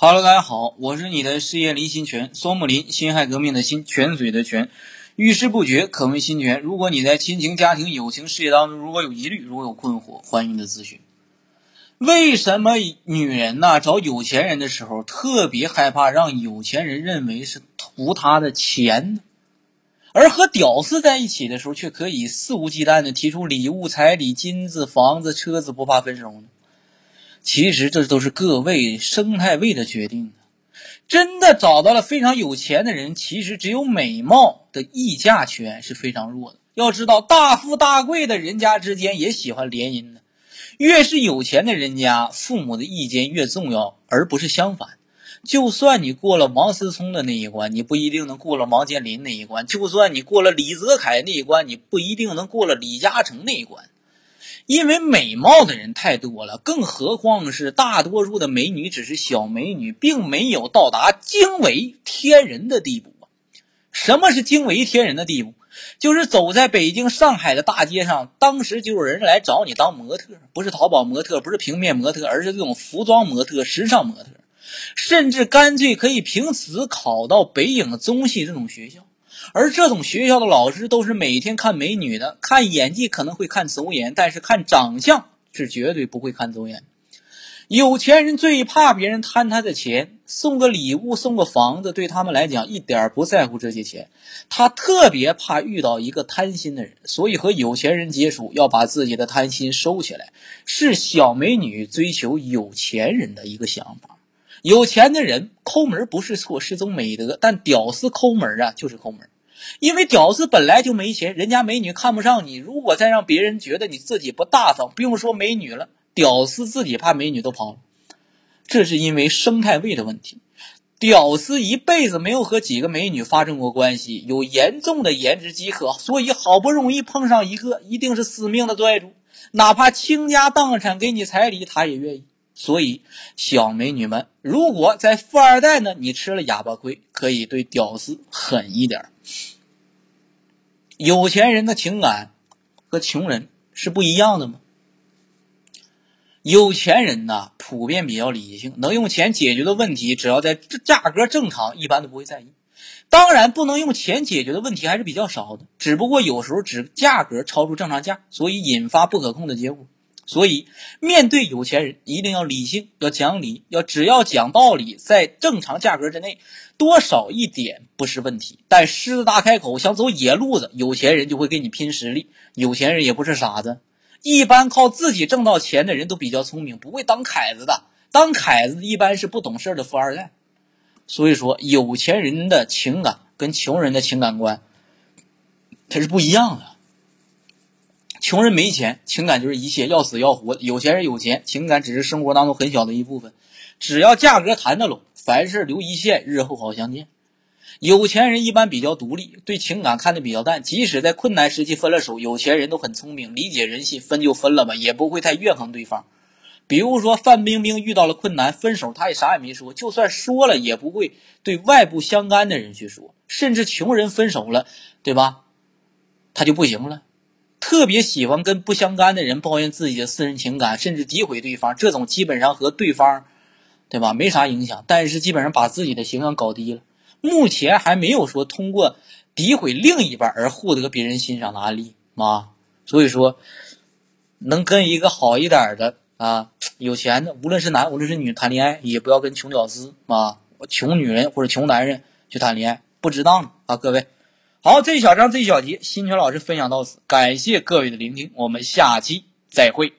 Hello，大家好，我是你的事业林心泉，松木林，辛亥革命的辛，泉水的泉，遇事不决可问心泉。如果你在亲情、家庭、友情、事业当中如果有疑虑，如果有困惑，欢迎你的咨询。为什么女人呐找有钱人的时候特别害怕让有钱人认为是图她的钱呢？而和屌丝在一起的时候却可以肆无忌惮的提出礼物、彩礼、金子、房子、车子，不怕分手呢？其实这都是各位生态位的决定。真的找到了非常有钱的人，其实只有美貌的议价权是非常弱的。要知道，大富大贵的人家之间也喜欢联姻的。越是有钱的人家，父母的意见越重要，而不是相反。就算你过了王思聪的那一关，你不一定能过了王健林那一关；就算你过了李泽楷那一关，你不一定能过了李嘉诚那一关。因为美貌的人太多了，更何况是大多数的美女只是小美女，并没有到达惊为天人的地步！什么是惊为天人的地步？就是走在北京、上海的大街上，当时就有人来找你当模特，不是淘宝模特，不是平面模特，而是这种服装模特、时尚模特，甚至干脆可以凭此考到北影中戏这种学校。而这种学校的老师都是每天看美女的，看演技可能会看走眼，但是看长相是绝对不会看走眼。有钱人最怕别人贪他的钱，送个礼物、送个房子，对他们来讲一点不在乎这些钱。他特别怕遇到一个贪心的人，所以和有钱人接触要把自己的贪心收起来，是小美女追求有钱人的一个想法。有钱的人抠门不是错，是种美德，但屌丝抠门啊就是抠门。因为屌丝本来就没钱，人家美女看不上你。如果再让别人觉得你自己不大方，不用说美女了，屌丝自己怕美女都跑了。这是因为生态位的问题。屌丝一辈子没有和几个美女发生过关系，有严重的颜值饥渴，所以好不容易碰上一个，一定是死命的拽住，哪怕倾家荡产给你彩礼，他也愿意。所以，小美女们，如果在富二代呢，你吃了哑巴亏，可以对屌丝狠一点。有钱人的情感和穷人是不一样的吗？有钱人呐，普遍比较理性，能用钱解决的问题，只要在价格正常，一般都不会在意。当然，不能用钱解决的问题还是比较少的，只不过有时候只价格超出正常价，所以引发不可控的结果。所以，面对有钱人，一定要理性，要讲理，要只要讲道理，在正常价格之内，多少一点不是问题。但狮子大开口，想走野路子，有钱人就会跟你拼实力。有钱人也不是傻子，一般靠自己挣到钱的人都比较聪明，不会当凯子的。当凯子一般是不懂事的富二代。所以说，有钱人的情感跟穷人的情感观，它是不一样的。穷人没钱，情感就是一切，要死要活；有钱人有钱，情感只是生活当中很小的一部分。只要价格谈得拢，凡事留一线，日后好相见。有钱人一般比较独立，对情感看得比较淡，即使在困难时期分了手，有钱人都很聪明，理解人性，分就分了吧，也不会太怨恨对方。比如说范冰冰遇到了困难分手，他也啥也没说，就算说了，也不会对外部相干的人去说。甚至穷人分手了，对吧？他就不行了。特别喜欢跟不相干的人抱怨自己的私人情感，甚至诋毁对方，这种基本上和对方，对吧，没啥影响。但是基本上把自己的形象搞低了。目前还没有说通过诋毁另一半而获得别人欣赏的案例啊。所以说，能跟一个好一点的啊，有钱的，无论是男无论是女谈恋爱，也不要跟穷屌丝啊、穷女人或者穷男人去谈恋爱，不值当啊，各位。好，这一小章这一小节，新泉老师分享到此，感谢各位的聆听，我们下期再会。